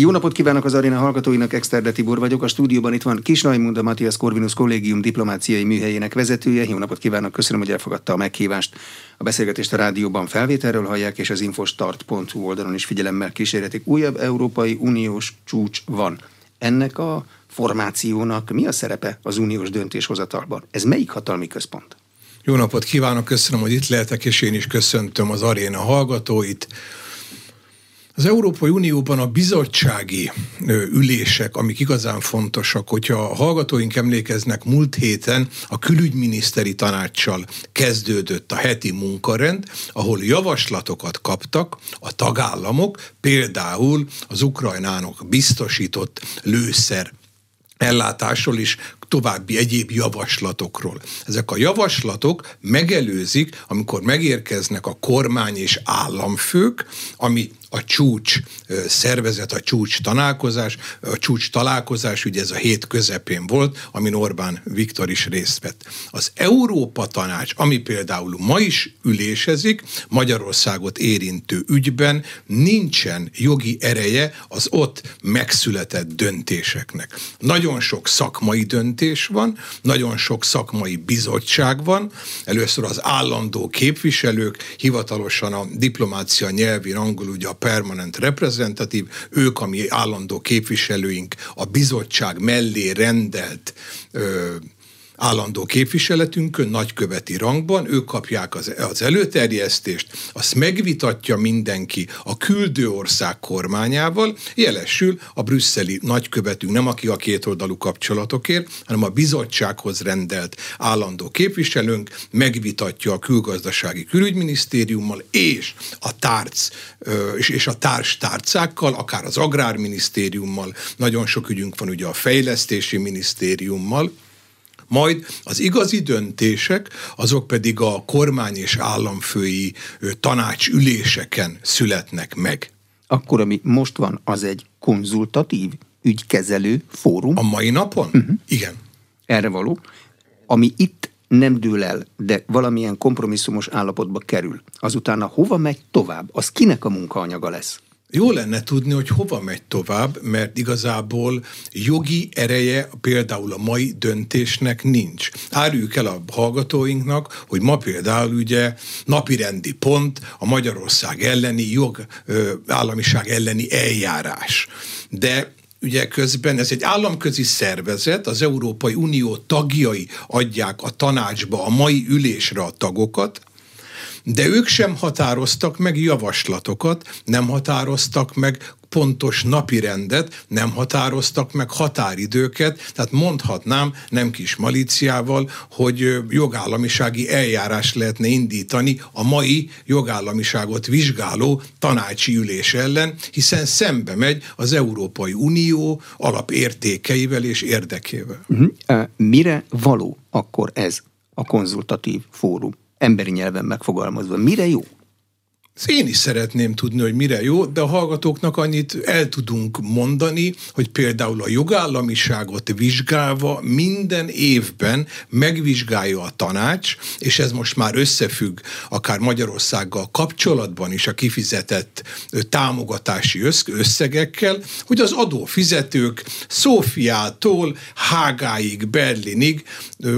Jó napot kívánok az aréna hallgatóinak, Exterde Tibor vagyok. A stúdióban itt van Kis Najmunda Matthias Corvinus kollégium diplomáciai műhelyének vezetője. Jó napot kívánok, köszönöm, hogy elfogadta a meghívást. A beszélgetést a rádióban felvételről hallják, és az infostart.hu oldalon is figyelemmel kísérletik. Újabb Európai Uniós csúcs van. Ennek a formációnak mi a szerepe az uniós döntéshozatalban? Ez melyik hatalmi központ? Jó napot kívánok, köszönöm, hogy itt lehetek, és én is köszöntöm az aréna hallgatóit. Az Európai Unióban a bizottsági ülések, amik igazán fontosak, hogyha a hallgatóink emlékeznek, múlt héten a külügyminiszteri tanácssal kezdődött a heti munkarend, ahol javaslatokat kaptak a tagállamok, például az ukrajnának biztosított lőszer ellátásról is további egyéb javaslatokról. Ezek a javaslatok megelőzik, amikor megérkeznek a kormány és államfők, ami a csúcs szervezet, a csúcs találkozás, a csúcs találkozás, ugye ez a hét közepén volt, amin Orbán Viktor is részt vett. Az Európa Tanács, ami például ma is ülésezik, Magyarországot érintő ügyben nincsen jogi ereje az ott megszületett döntéseknek. Nagyon sok szakmai döntés van, nagyon sok szakmai bizottság van, először az állandó képviselők, hivatalosan a diplomácia nyelvén angol ugye a permanent reprezentatív, ők a mi állandó képviselőink a bizottság mellé rendelt ö, állandó képviseletünkön, nagyköveti rangban, ők kapják az, az előterjesztést, azt megvitatja mindenki a küldő ország kormányával, jelesül a brüsszeli nagykövetünk, nem aki a kétoldalú kapcsolatokért, hanem a bizottsághoz rendelt állandó képviselőnk, megvitatja a külgazdasági külügyminisztériummal és a tárc és, a társ tárcákkal, akár az agrárminisztériummal, nagyon sok ügyünk van ugye a fejlesztési minisztériummal, majd az igazi döntések, azok pedig a kormány és államfői tanácsüléseken születnek meg. Akkor, ami most van, az egy konzultatív, ügykezelő fórum? A mai napon? Uh-huh. Igen. Erre való. Ami itt nem dől el, de valamilyen kompromisszumos állapotba kerül, azután hova megy tovább? Az kinek a munkaanyaga lesz? Jó lenne tudni, hogy hova megy tovább, mert igazából jogi ereje például a mai döntésnek nincs. Áruljuk el a hallgatóinknak, hogy ma például ugye napirendi pont a Magyarország elleni jog, államiság elleni eljárás. De ugye közben ez egy államközi szervezet, az Európai Unió tagjai adják a tanácsba a mai ülésre a tagokat, de ők sem határoztak meg javaslatokat, nem határoztak meg pontos napirendet, nem határoztak meg határidőket, tehát mondhatnám nem kis malíciával, hogy jogállamisági eljárás lehetne indítani a mai jogállamiságot vizsgáló tanácsi ülés ellen, hiszen szembe megy az Európai Unió alapértékeivel és érdekével. Uh-huh. Mire való akkor ez a konzultatív fórum? Emberi nyelven megfogalmazva. Mire jó? Én is szeretném tudni, hogy mire jó, de a hallgatóknak annyit el tudunk mondani, hogy például a jogállamiságot vizsgálva minden évben megvizsgálja a tanács, és ez most már összefügg akár Magyarországgal kapcsolatban is a kifizetett támogatási összegekkel, hogy az adófizetők Szófiától Hágáig, Berlinig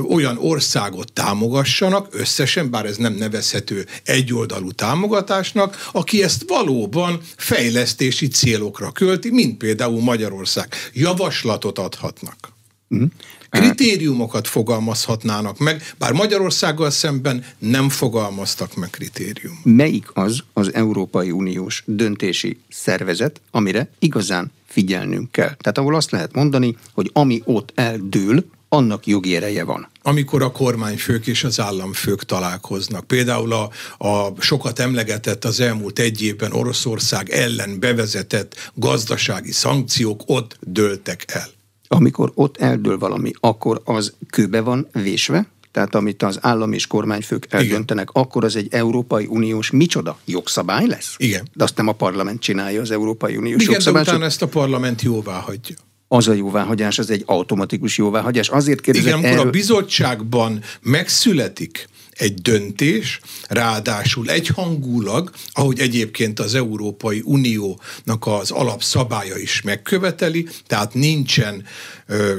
olyan országot támogassanak, összesen, bár ez nem nevezhető egyoldalú támogatás, támogatásnak, aki ezt valóban fejlesztési célokra költi, mint például Magyarország. Javaslatot adhatnak. Uh-huh. Kritériumokat fogalmazhatnának meg, bár Magyarországgal szemben nem fogalmaztak meg kritérium. Melyik az az Európai Uniós döntési szervezet, amire igazán figyelnünk kell? Tehát ahol azt lehet mondani, hogy ami ott eldől, annak jogi ereje van. Amikor a kormányfők és az államfők találkoznak. Például a, a sokat emlegetett az elmúlt egy évben Oroszország ellen bevezetett gazdasági szankciók ott dőltek el. Amikor ott eldől valami, akkor az kőbe van vésve? Tehát amit az állam és kormányfők eldöntenek, Igen. akkor az egy Európai Uniós micsoda? Jogszabály lesz? Igen. De azt nem a parlament csinálja, az Európai Uniós Igen, jogszabály. de utána ezt a parlament jóvá hagyja az a jóváhagyás, az egy automatikus jóváhagyás. Azért kérdezek Igen, amikor erről... a bizottságban megszületik egy döntés, ráadásul egyhangulag, ahogy egyébként az Európai Uniónak az alapszabálya is megköveteli, tehát nincsen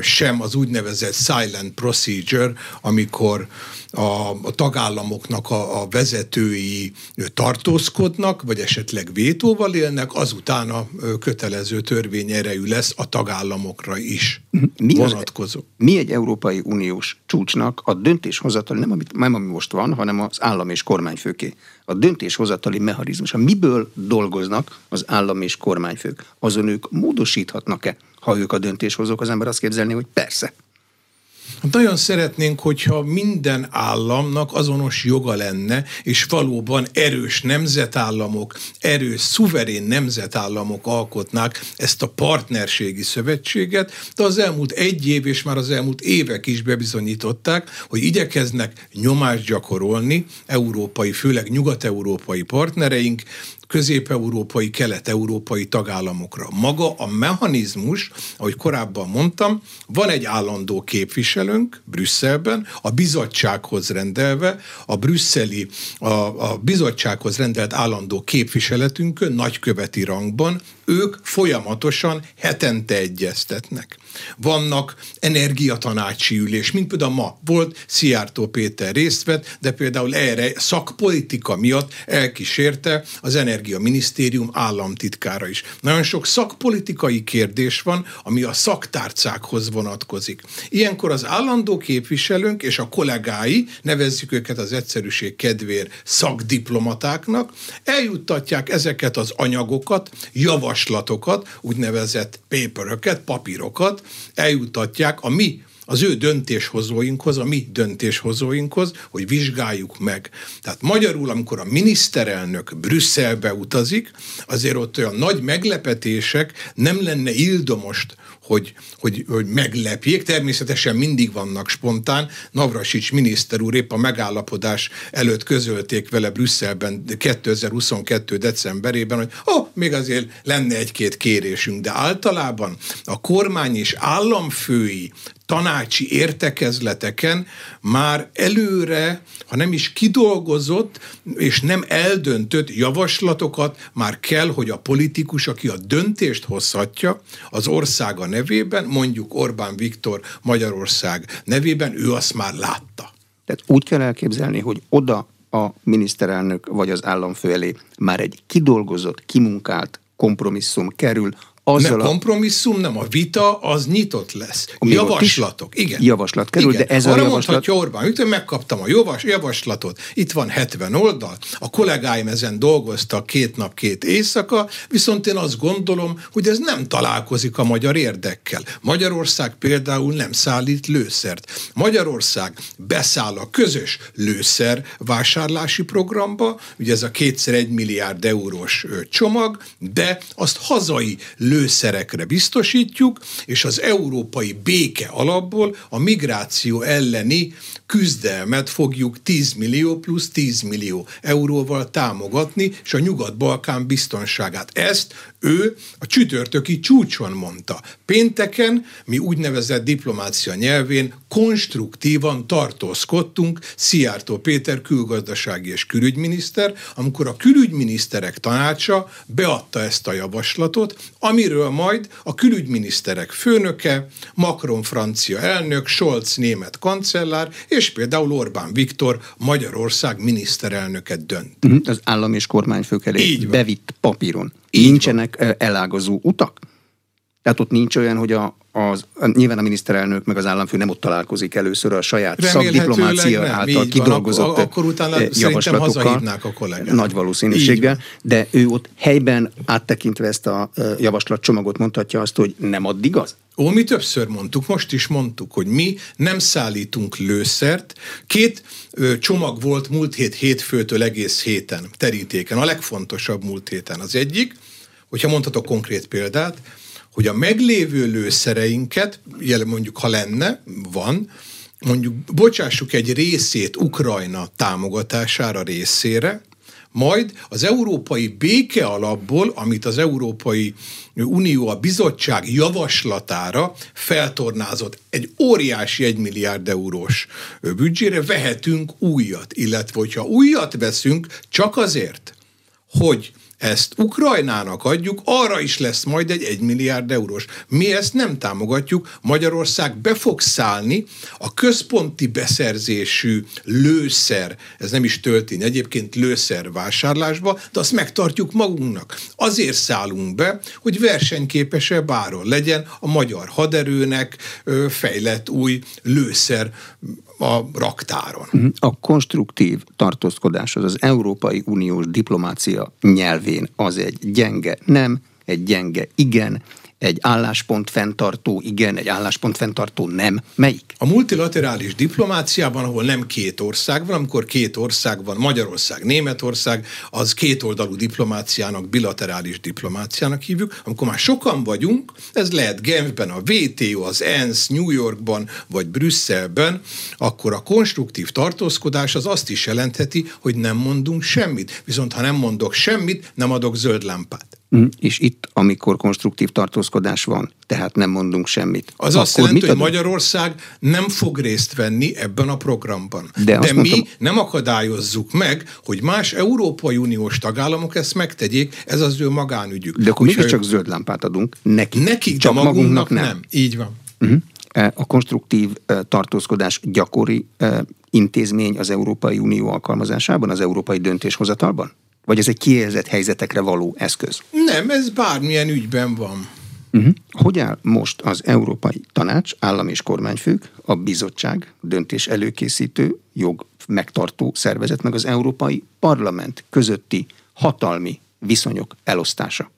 sem az úgynevezett silent procedure, amikor a, a tagállamoknak a, a vezetői tartózkodnak, vagy esetleg vétóval élnek, azután a kötelező törvény erejű lesz a tagállamokra is mi vonatkozó. Az, mi egy Európai Uniós csúcsnak a döntéshozatali, nem, amit, nem ami most van, hanem az állam és kormányfőké. A döntéshozatali mechanizmus, miből dolgoznak az állam és kormányfők? Azon ők módosíthatnak-e? Ha ők a döntéshozók, az ember azt képzelni, hogy persze. Hát nagyon szeretnénk, hogyha minden államnak azonos joga lenne, és valóban erős nemzetállamok, erős, szuverén nemzetállamok alkotnák ezt a partnerségi szövetséget, de az elmúlt egy év és már az elmúlt évek is bebizonyították, hogy igyekeznek nyomást gyakorolni európai, főleg nyugat-európai partnereink, közép-európai, kelet-európai tagállamokra. Maga a mechanizmus, ahogy korábban mondtam, van egy állandó képviselőnk Brüsszelben, a bizottsághoz rendelve, a brüsszeli, a, a bizottsághoz rendelt állandó képviseletünkön, nagyköveti rangban, ők folyamatosan hetente egyeztetnek. Vannak energiatanácsi ülés, mint például ma volt, Szijjártó Péter részt vett, de például erre szakpolitika miatt elkísérte az Energiaminisztérium államtitkára is. Nagyon sok szakpolitikai kérdés van, ami a szaktárcákhoz vonatkozik. Ilyenkor az állandó képviselőnk és a kollégái, nevezzük őket az egyszerűség kedvér szakdiplomatáknak, eljuttatják ezeket az anyagokat, javaslatokat, úgynevezett paperöket, papírokat, eljutatják a mi az ő döntéshozóinkhoz, a mi döntéshozóinkhoz, hogy vizsgáljuk meg. Tehát magyarul, amikor a miniszterelnök Brüsszelbe utazik, azért ott olyan nagy meglepetések nem lenne ildomost hogy, hogy, hogy meglepjék. Természetesen mindig vannak spontán. Navrasics miniszter úr épp a megállapodás előtt közölték vele Brüsszelben 2022. decemberében, hogy oh, még azért lenne egy-két kérésünk, de általában a kormány és államfői tanácsi értekezleteken már előre, ha nem is kidolgozott és nem eldöntött javaslatokat már kell, hogy a politikus, aki a döntést hozhatja az országa nevében, mondjuk Orbán Viktor Magyarország nevében, ő azt már látta. Tehát úgy kell elképzelni, hogy oda a miniszterelnök vagy az államfő elé már egy kidolgozott, kimunkált kompromisszum kerül, azzal nem a... kompromisszum, nem a vita, az nyitott lesz. A Javaslatok, igen. Javaslat kerül, igen. de ez Arra a javaslat... mondhatja Orbán, hogy megkaptam a javas, javaslatot, itt van 70 oldal, a kollégáim ezen dolgoztak két nap, két éjszaka, viszont én azt gondolom, hogy ez nem találkozik a magyar érdekkel. Magyarország például nem szállít lőszert. Magyarország beszáll a közös lőszer vásárlási programba, ugye ez a kétszer egy milliárd eurós csomag, de azt hazai lő lőszerekre biztosítjuk, és az európai béke alapból a migráció elleni küzdelmet fogjuk 10 millió plusz 10 millió euróval támogatni, és a Nyugat-Balkán biztonságát. Ezt ő a csütörtöki csúcson mondta. Pénteken mi úgynevezett diplomácia nyelvén konstruktívan tartózkodtunk Szijjártó Péter külgazdasági és külügyminiszter, amikor a külügyminiszterek tanácsa beadta ezt a javaslatot, amiről majd a külügyminiszterek főnöke, Macron francia elnök, Scholz német kancellár és például Orbán Viktor Magyarország miniszterelnöket dönt. Mhm, az állam és kormányfők elé bevitt papíron. Így Nincsenek elágazó utak? Tehát ott nincs olyan, hogy a, az, nyilván a miniszterelnök meg az államfő nem ott találkozik először a saját szakdiplomácia nem, által kidolgozott akkor, akkor utána javaslatokkal. a kollégát. Nagy valószínűséggel, de ő ott helyben áttekintve ezt a javaslatcsomagot mondhatja azt, hogy nem addig az? Ó, mi többször mondtuk, most is mondtuk, hogy mi nem szállítunk lőszert. Két ö, csomag volt múlt hét hétfőtől egész héten terítéken, a legfontosabb múlt héten. Az egyik, hogyha mondhatok konkrét példát, hogy a meglévő lőszereinket, mondjuk ha lenne, van, mondjuk bocsássuk egy részét Ukrajna támogatására részére, majd az európai béke alapból, amit az Európai Unió a bizottság javaslatára feltornázott egy óriási egy milliárd eurós büdzsére, vehetünk újat, illetve hogyha újat veszünk, csak azért, hogy ezt Ukrajnának adjuk, arra is lesz majd egy 1 milliárd eurós. Mi ezt nem támogatjuk, Magyarország be fog szállni a központi beszerzésű lőszer, ez nem is töltény, egyébként lőszer vásárlásba, de azt megtartjuk magunknak. Azért szállunk be, hogy versenyképesebb áron legyen a magyar haderőnek fejlett új lőszer a raktáron. Mhm. A konstruktív tartózkodás az az Európai Uniós diplomácia nyelvén az egy gyenge nem, egy gyenge igen, egy álláspont fenntartó igen, egy álláspont fenntartó nem. Melyik? A multilaterális diplomáciában, ahol nem két ország van, amikor két ország van, Magyarország, Németország, az kétoldalú diplomáciának, bilaterális diplomáciának hívjuk. Amikor már sokan vagyunk, ez lehet Genfben, a WTO, az ENSZ, New Yorkban vagy Brüsszelben, akkor a konstruktív tartózkodás az azt is jelentheti, hogy nem mondunk semmit. Viszont ha nem mondok semmit, nem adok zöld lámpát. Mm, és itt, amikor konstruktív tartózkodás van, tehát nem mondunk semmit. Az azt jelenti, hogy? Magyarország nem fog részt venni ebben a programban. De, De mi mondtam, nem akadályozzuk meg, hogy más Európai Uniós tagállamok ezt megtegyék, ez az ő magánügyük. De akkor mégiscsak ő... zöld lámpát adunk nekik, nekik csak de magunknak, magunknak nem. nem. Így van. Uh-huh. A konstruktív tartózkodás gyakori intézmény az Európai Unió alkalmazásában, az európai döntéshozatalban? Vagy ez egy kiélzett helyzetekre való eszköz? Nem, ez bármilyen ügyben van. Uh-huh. Hogy áll most az Európai Tanács, állam és kormányfők, a bizottság, döntés előkészítő, jog megtartó szervezet, meg az Európai Parlament közötti hatalmi viszonyok elosztása?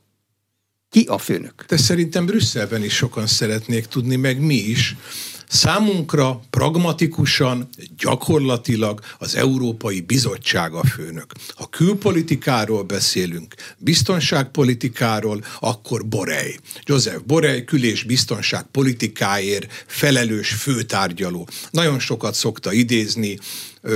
Ki a főnök? De szerintem Brüsszelben is sokan szeretnék tudni, meg mi is, Számunkra pragmatikusan, gyakorlatilag az Európai Bizottság a főnök. Ha külpolitikáról beszélünk, biztonságpolitikáról, akkor Borely. Joseph Borely kül- és biztonságpolitikáért felelős főtárgyaló. Nagyon sokat szokta idézni,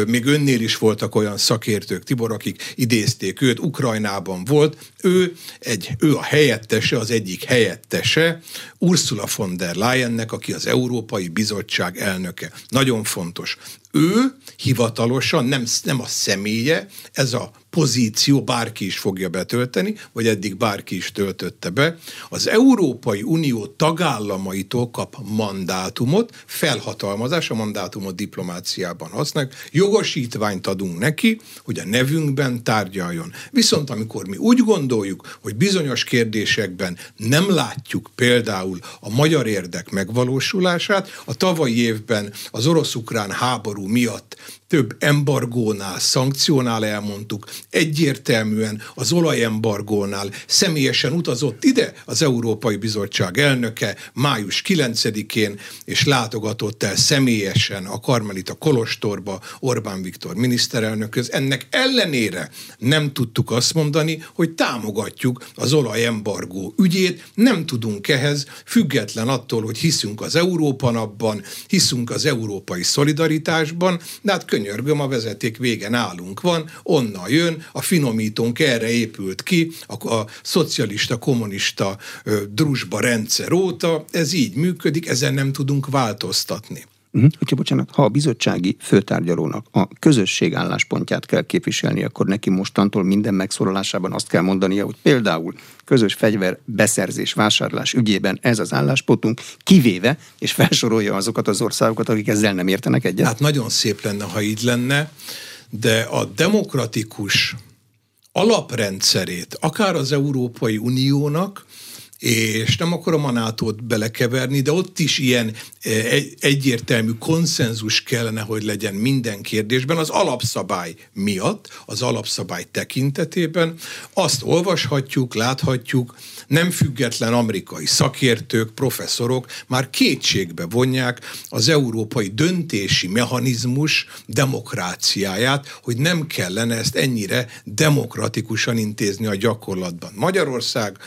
még önnél is voltak olyan szakértők, Tibor, akik idézték őt, Ukrajnában volt, ő, egy, ő a helyettese, az egyik helyettese Ursula von der Leyennek, aki az Európai Bizottság elnöke. Nagyon fontos. Ő hivatalosan, nem, nem a személye, ez a pozíció bárki is fogja betölteni, vagy eddig bárki is töltötte be. Az Európai Unió tagállamaitól kap mandátumot, felhatalmazás, a mandátumot diplomáciában használjuk, jogosítványt adunk neki, hogy a nevünkben tárgyaljon. Viszont amikor mi úgy gondoljuk, hogy bizonyos kérdésekben nem látjuk például a magyar érdek megvalósulását, a tavalyi évben az orosz-ukrán háború miatt több embargónál, szankciónál elmondtuk, egyértelműen az olajembargónál személyesen utazott ide az Európai Bizottság elnöke május 9-én, és látogatott el személyesen a Karmelita Kolostorba Orbán Viktor miniszterelnökhöz. Ennek ellenére nem tudtuk azt mondani, hogy támogatjuk az olajembargó ügyét, nem tudunk ehhez, független attól, hogy hiszünk az Európa napban, hiszünk az európai szolidaritásban, de hát könyörgöm, a vezeték végen állunk van, onnan jön, a finomítónk erre épült ki, a, a szocialista, kommunista ö, drusba rendszer óta, ez így működik, ezen nem tudunk változtatni. Uh-huh. Hogyha bocsánat, ha a bizottsági főtárgyalónak a közösség álláspontját kell képviselni, akkor neki mostantól minden megszólalásában azt kell mondania, hogy például közös fegyver beszerzés, vásárlás ügyében ez az álláspontunk, kivéve, és felsorolja azokat az országokat, akik ezzel nem értenek egyet. Hát nagyon szép lenne, ha így lenne, de a demokratikus alaprendszerét, akár az Európai Uniónak, és nem akarom a nato belekeverni, de ott is ilyen e, egyértelmű konszenzus kellene, hogy legyen minden kérdésben, az alapszabály miatt, az alapszabály tekintetében. Azt olvashatjuk, láthatjuk, nem független amerikai szakértők, professzorok már kétségbe vonják az európai döntési mechanizmus demokráciáját, hogy nem kellene ezt ennyire demokratikusan intézni a gyakorlatban. Magyarország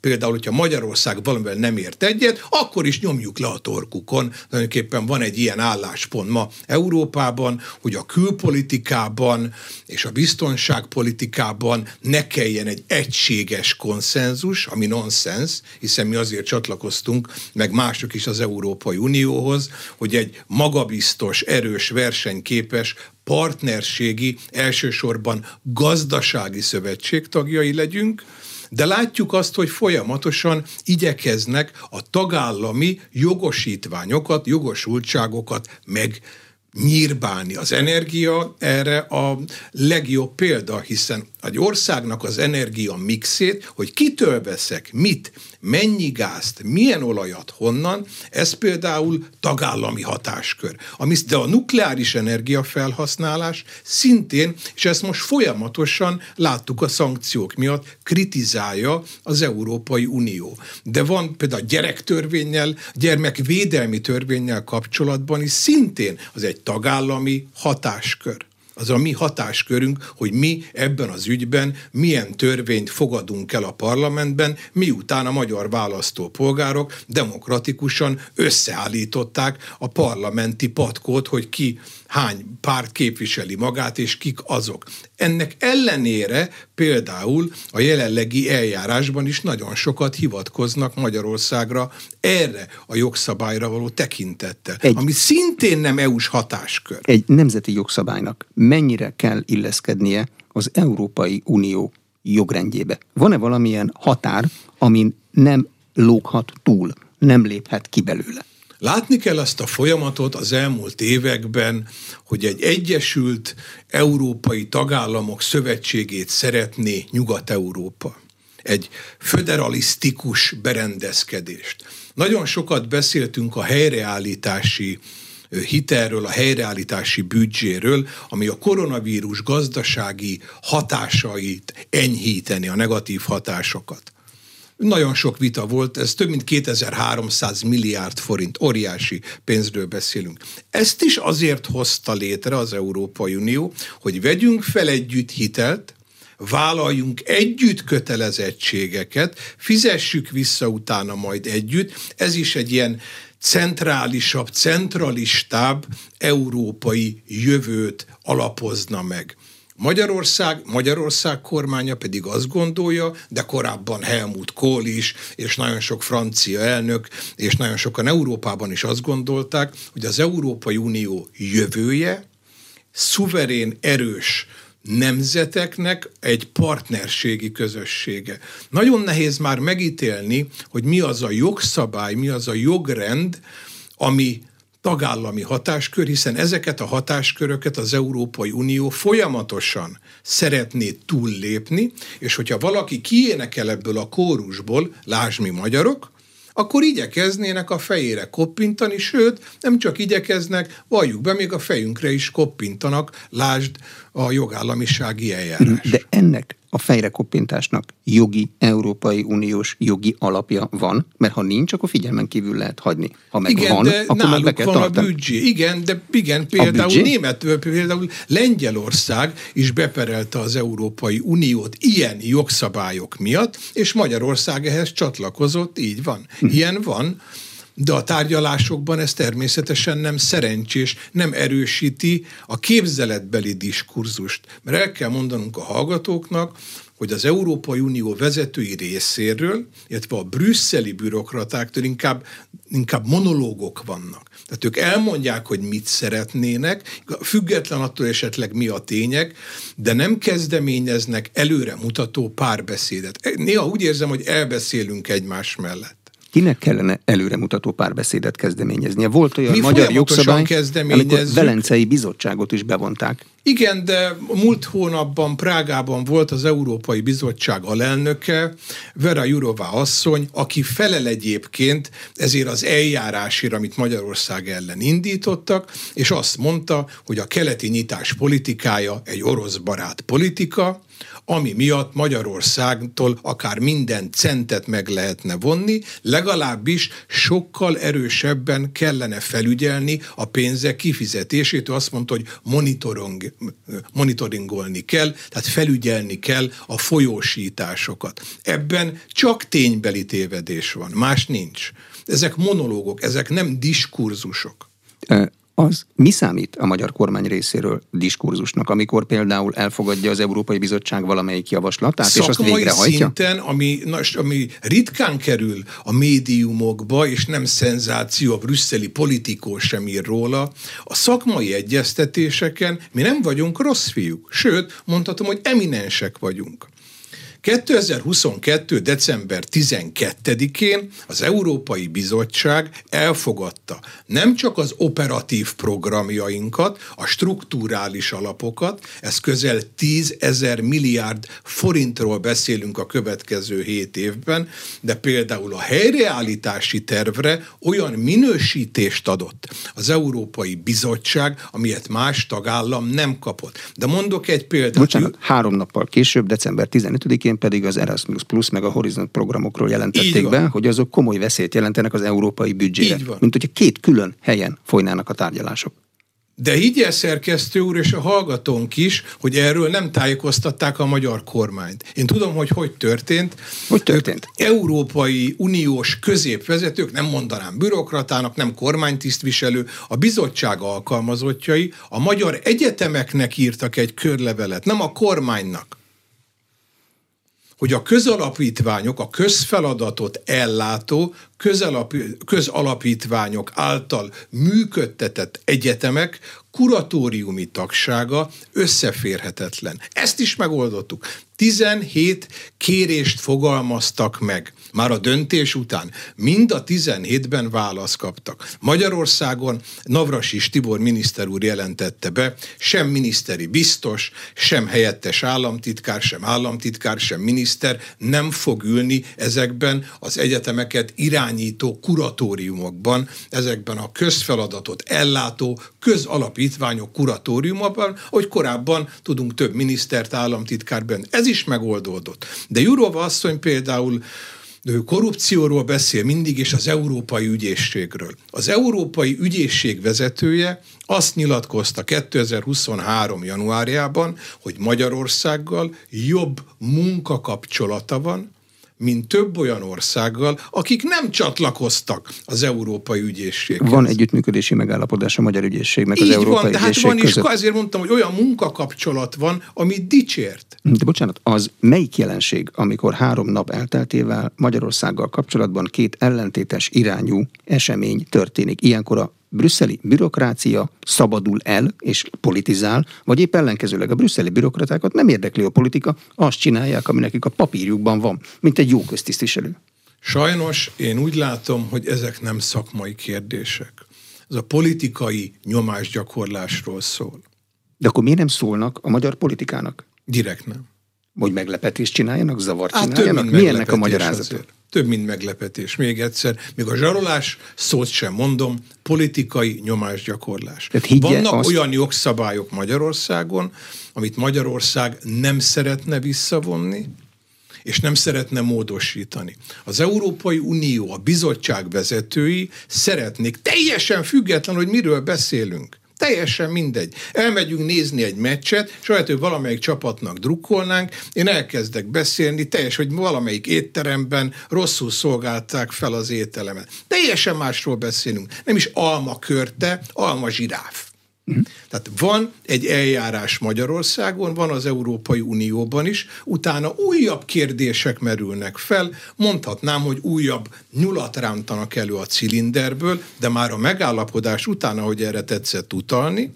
például például, hogyha Magyarország valamivel nem ért egyet, akkor is nyomjuk le a torkukon. Tulajdonképpen van egy ilyen álláspont ma Európában, hogy a külpolitikában és a biztonságpolitikában ne kelljen egy egységes konszenzus, ami nonsens, hiszen mi azért csatlakoztunk, meg mások is az Európai Unióhoz, hogy egy magabiztos, erős, versenyképes, partnerségi, elsősorban gazdasági szövetség tagjai legyünk, de látjuk azt, hogy folyamatosan igyekeznek a tagállami jogosítványokat, jogosultságokat meg nyírbálni. Az energia erre a legjobb példa, hiszen egy országnak az energia mixét, hogy kitől veszek, mit, mennyi gázt, milyen olajat, honnan, ez például tagállami hatáskör. Ami, de a nukleáris energia felhasználás szintén, és ezt most folyamatosan láttuk a szankciók miatt, kritizálja az Európai Unió. De van például a gyerektörvényel, gyermekvédelmi törvényel kapcsolatban is szintén az egy tagállami hatáskör az a mi hatáskörünk, hogy mi ebben az ügyben milyen törvényt fogadunk el a parlamentben, miután a magyar választópolgárok demokratikusan összeállították a parlamenti patkót, hogy ki hány párt képviseli magát, és kik azok. Ennek ellenére például a jelenlegi eljárásban is nagyon sokat hivatkoznak Magyarországra erre a jogszabályra való tekintettel, egy, ami szintén nem EU-s hatáskör. Egy nemzeti jogszabálynak mennyire kell illeszkednie az Európai Unió jogrendjébe? Van-e valamilyen határ, amin nem lóghat túl, nem léphet ki belőle? Látni kell azt a folyamatot az elmúlt években, hogy egy egyesült európai tagállamok szövetségét szeretné Nyugat-Európa. Egy föderalisztikus berendezkedést. Nagyon sokat beszéltünk a helyreállítási hitelről, a helyreállítási büdzséről, ami a koronavírus gazdasági hatásait enyhíteni, a negatív hatásokat. Nagyon sok vita volt, ez több mint 2300 milliárd forint, óriási pénzről beszélünk. Ezt is azért hozta létre az Európai Unió, hogy vegyünk fel együtt hitelt, vállaljunk együtt kötelezettségeket, fizessük vissza utána majd együtt. Ez is egy ilyen centrálisabb, centralistább európai jövőt alapozna meg. Magyarország, Magyarország kormánya pedig azt gondolja, de korábban Helmut Kohl is, és nagyon sok francia elnök, és nagyon sokan Európában is azt gondolták, hogy az Európai Unió jövője szuverén, erős nemzeteknek egy partnerségi közössége. Nagyon nehéz már megítélni, hogy mi az a jogszabály, mi az a jogrend, ami tagállami hatáskör, hiszen ezeket a hatásköröket az Európai Unió folyamatosan szeretné túllépni, és hogyha valaki kiénekel ebből a kórusból, lásd mi magyarok, akkor igyekeznének a fejére koppintani, sőt, nem csak igyekeznek, valljuk be, még a fejünkre is koppintanak, lásd a jogállamisági eljárás. De ennek a fejre koppintásnak jogi, Európai Uniós jogi alapja van, mert ha nincs, akkor figyelmen kívül lehet hagyni. Ha meg igen, van, de akkor meg be kell van tartani. a büdzsé. Igen, de igen, például német, például Lengyelország is beperelte az Európai Uniót ilyen jogszabályok miatt, és Magyarország ehhez csatlakozott, így van. Hm. Ilyen van de a tárgyalásokban ez természetesen nem szerencsés, nem erősíti a képzeletbeli diskurzust. Mert el kell mondanunk a hallgatóknak, hogy az Európai Unió vezetői részéről, illetve a brüsszeli bürokratáktól inkább, inkább monológok vannak. Tehát ők elmondják, hogy mit szeretnének, független attól esetleg mi a tények, de nem kezdeményeznek előre mutató párbeszédet. Néha úgy érzem, hogy elbeszélünk egymás mellett kinek kellene előremutató párbeszédet kezdeményeznie? Volt olyan Mi magyar jogszabály, amikor Velencei Bizottságot is bevonták. Igen, de múlt hónapban Prágában volt az Európai Bizottság alelnöke, Vera Jurová asszony, aki felel egyébként ezért az eljárásért, amit Magyarország ellen indítottak, és azt mondta, hogy a keleti nyitás politikája egy orosz barát politika, ami miatt Magyarországtól akár minden centet meg lehetne vonni, legalábbis sokkal erősebben kellene felügyelni a pénzek kifizetését. Ő azt mondta, hogy monitoring, monitoringolni kell, tehát felügyelni kell a folyósításokat. Ebben csak ténybeli tévedés van, más nincs. Ezek monológok, ezek nem diskurzusok az mi számít a magyar kormány részéről diskurzusnak, amikor például elfogadja az Európai Bizottság valamelyik javaslatát, Szakmai és azt végrehajtja? szinten, ami, na, ami ritkán kerül a médiumokba, és nem szenzáció, a brüsszeli politikó sem ír róla, a szakmai egyeztetéseken mi nem vagyunk rossz fiúk. Sőt, mondhatom, hogy eminensek vagyunk. 2022. december 12-én az Európai Bizottság elfogadta nem csak az operatív programjainkat, a strukturális alapokat, ez közel 10 ezer milliárd forintról beszélünk a következő 7 évben, de például a helyreállítási tervre olyan minősítést adott az Európai Bizottság, amilyet más tagállam nem kapott. De mondok egy példát. Bocsánat, három nappal később, december 15-én idén pedig az Erasmus Plus meg a Horizont programokról jelentették be, hogy azok komoly veszélyt jelentenek az európai büdzsére. Mint hogyha két külön helyen folynának a tárgyalások. De higgye szerkesztő úr és a hallgatónk is, hogy erről nem tájékoztatták a magyar kormányt. Én tudom, hogy hogy történt. Hogy történt? Európai uniós középvezetők, nem mondanám bürokratának, nem kormánytisztviselő, a bizottság alkalmazottjai a magyar egyetemeknek írtak egy körlevelet, nem a kormánynak hogy a közalapítványok, a közfeladatot ellátó közalapítványok által működtetett egyetemek kuratóriumi tagsága összeférhetetlen. Ezt is megoldottuk. 17 kérést fogalmaztak meg. Már a döntés után mind a 17-ben választ kaptak. Magyarországon Navrasis Tibor miniszter úr jelentette be, sem miniszteri biztos, sem helyettes államtitkár, sem államtitkár, sem miniszter nem fog ülni ezekben az egyetemeket irányító kuratóriumokban, ezekben a közfeladatot ellátó közalapítványok kuratóriumokban, hogy korábban tudunk több minisztert, államtitkárben. Ez is megoldódott. De Jurova asszony például ő korrupcióról beszél mindig, és az Európai Ügyészségről. Az Európai Ügyészség vezetője azt nyilatkozta 2023. januárjában, hogy Magyarországgal jobb munkakapcsolata van, mint több olyan országgal, akik nem csatlakoztak az Európai Ügyészséghez. Van együttműködési megállapodás a Magyar Ügyészségnek az Így Európai van, tehát Ügyészség van, között. ezért mondtam, hogy olyan munkakapcsolat van, ami dicsért. De bocsánat, az melyik jelenség, amikor három nap elteltével Magyarországgal kapcsolatban két ellentétes irányú esemény történik? Ilyenkor a brüsszeli bürokrácia szabadul el és politizál, vagy épp ellenkezőleg a brüsszeli bürokratákat nem érdekli a politika, azt csinálják, ami nekik a papírjukban van, mint egy jó köztisztviselő. Sajnos én úgy látom, hogy ezek nem szakmai kérdések. Ez a politikai nyomásgyakorlásról szól. De akkor miért nem szólnak a magyar politikának? Direkt nem. Hogy meglepetést csináljanak, zavart hát, csináljanak? Mi ennek a magyarázata? Több, mint meglepetés. Még egyszer, még a zsarolás szót sem mondom, politikai nyomásgyakorlás. Vannak azt... olyan jogszabályok Magyarországon, amit Magyarország nem szeretne visszavonni, és nem szeretne módosítani. Az Európai Unió, a bizottság vezetői szeretnék, teljesen független, hogy miről beszélünk, Teljesen mindegy. Elmegyünk nézni egy meccset, és lehet, hogy valamelyik csapatnak drukkolnánk, én elkezdek beszélni, teljes, hogy valamelyik étteremben rosszul szolgálták fel az ételemet. Teljesen másról beszélünk. Nem is alma körte, alma zsiráf. Uh-huh. Tehát van egy eljárás Magyarországon, van az Európai Unióban is, utána újabb kérdések merülnek fel, mondhatnám, hogy újabb nyulat rántanak elő a cilinderből, de már a megállapodás utána, hogy erre tetszett utalni,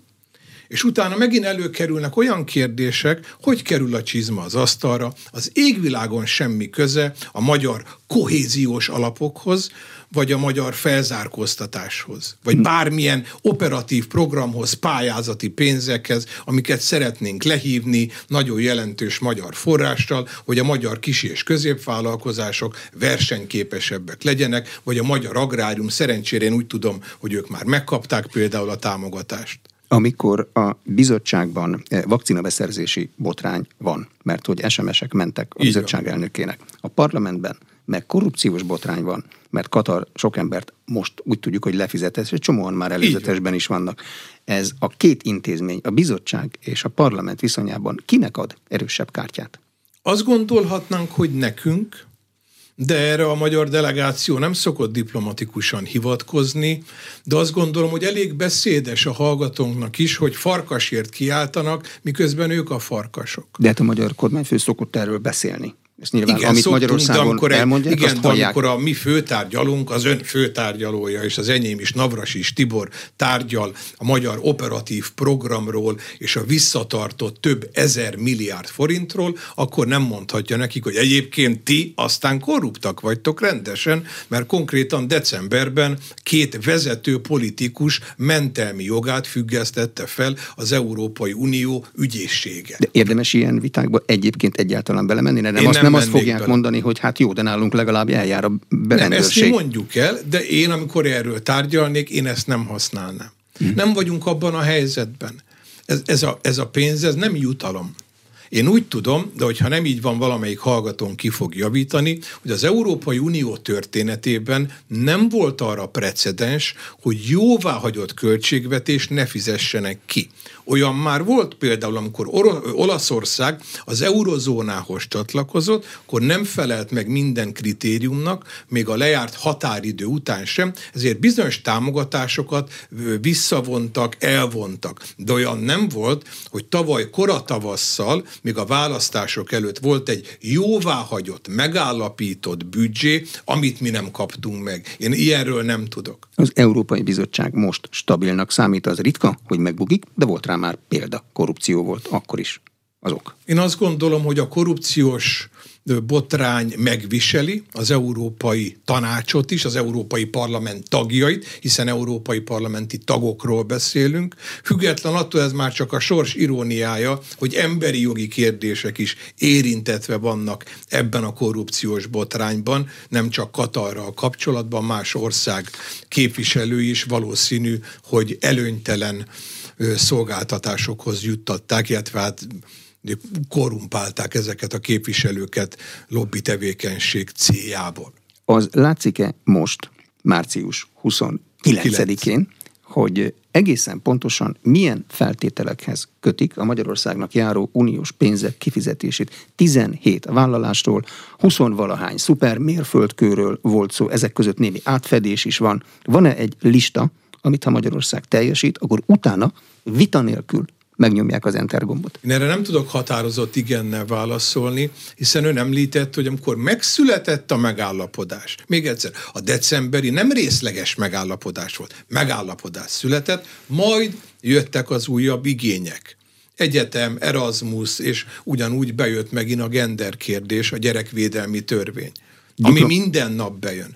és utána megint előkerülnek olyan kérdések, hogy kerül a csizma az asztalra, az égvilágon semmi köze a magyar kohéziós alapokhoz, vagy a magyar felzárkóztatáshoz, vagy hm. bármilyen operatív programhoz, pályázati pénzekhez, amiket szeretnénk lehívni nagyon jelentős magyar forrással, hogy a magyar kis- és középvállalkozások versenyképesebbek legyenek, vagy a magyar agrárium, szerencsére én úgy tudom, hogy ők már megkapták például a támogatást. Amikor a bizottságban eh, vakcinabeszerzési botrány van, mert hogy SMS-ek mentek a bizottság elnökének, a parlamentben meg korrupciós botrány van, mert Katar sok embert most úgy tudjuk, hogy lefizetett, és csomóan már előzetesben is vannak. Ez a két intézmény, a bizottság és a parlament viszonyában kinek ad erősebb kártyát? Azt gondolhatnánk, hogy nekünk, de erre a magyar delegáció nem szokott diplomatikusan hivatkozni, de azt gondolom, hogy elég beszédes a hallgatónknak is, hogy farkasért kiáltanak, miközben ők a farkasok. De hát a magyar kormányfő szokott erről beszélni. Ezt nyilván, igen, amit Magyarországon de amikor elmondják, igen, azt de amikor a mi főtárgyalunk, az ön főtárgyalója, és az enyém is, Navras is, Tibor tárgyal a magyar operatív programról és a visszatartott több ezer milliárd forintról, akkor nem mondhatja nekik, hogy egyébként ti aztán korruptak vagytok rendesen, mert konkrétan decemberben két vezető politikus mentelmi jogát függesztette fel az Európai Unió ügyészsége. De érdemes ilyen vitákba egyébként egyáltalán belemenni? Nem, azt nem nem azt fogják bele. mondani, hogy hát jó, de nálunk legalább eljár a berendőrség. Nem, ezt mi mondjuk el, de én, amikor erről tárgyalnék, én ezt nem használnám. Hmm. Nem vagyunk abban a helyzetben. Ez, ez, a, ez a pénz, ez nem jutalom. Én úgy tudom, de hogyha nem így van, valamelyik hallgatón ki fog javítani, hogy az Európai Unió történetében nem volt arra precedens, hogy jóváhagyott költségvetés ne fizessenek ki. Olyan már volt például, amikor Olaszország az eurozónához csatlakozott, akkor nem felelt meg minden kritériumnak, még a lejárt határidő után sem, ezért bizonyos támogatásokat visszavontak, elvontak. De olyan nem volt, hogy tavaly koratavasszal, még a választások előtt volt egy jóváhagyott, megállapított büdzsé, amit mi nem kaptunk meg. Én ilyenről nem tudok. Az Európai Bizottság most stabilnak számít, az ritka, hogy megbugik, de volt rá már példa. Korrupció volt akkor is azok. Én azt gondolom, hogy a korrupciós botrány megviseli az Európai Tanácsot is, az Európai Parlament tagjait, hiszen európai parlamenti tagokról beszélünk. Független attól ez már csak a sors iróniája, hogy emberi jogi kérdések is érintetve vannak ebben a korrupciós botrányban, nem csak Katarral kapcsolatban, más ország képviselői is valószínű, hogy előnytelen szolgáltatásokhoz juttatták, illetve hát korrumpálták ezeket a képviselőket lobby tevékenység céljából. Az látszik-e most, március 29-én, hogy egészen pontosan milyen feltételekhez kötik a Magyarországnak járó uniós pénzek kifizetését. 17 vállalástól, 20 valahány szuper mérföldkőről volt szó, ezek között némi átfedés is van. Van-e egy lista, amit ha Magyarország teljesít, akkor utána vita nélkül megnyomják az enter gombot. Én erre nem tudok határozott igennel válaszolni, hiszen ön említett, hogy amikor megszületett a megállapodás, még egyszer, a decemberi nem részleges megállapodás volt, megállapodás született, majd jöttek az újabb igények egyetem, Erasmus, és ugyanúgy bejött megint a gender kérdés, a gyerekvédelmi törvény. Ami minden nap bejön.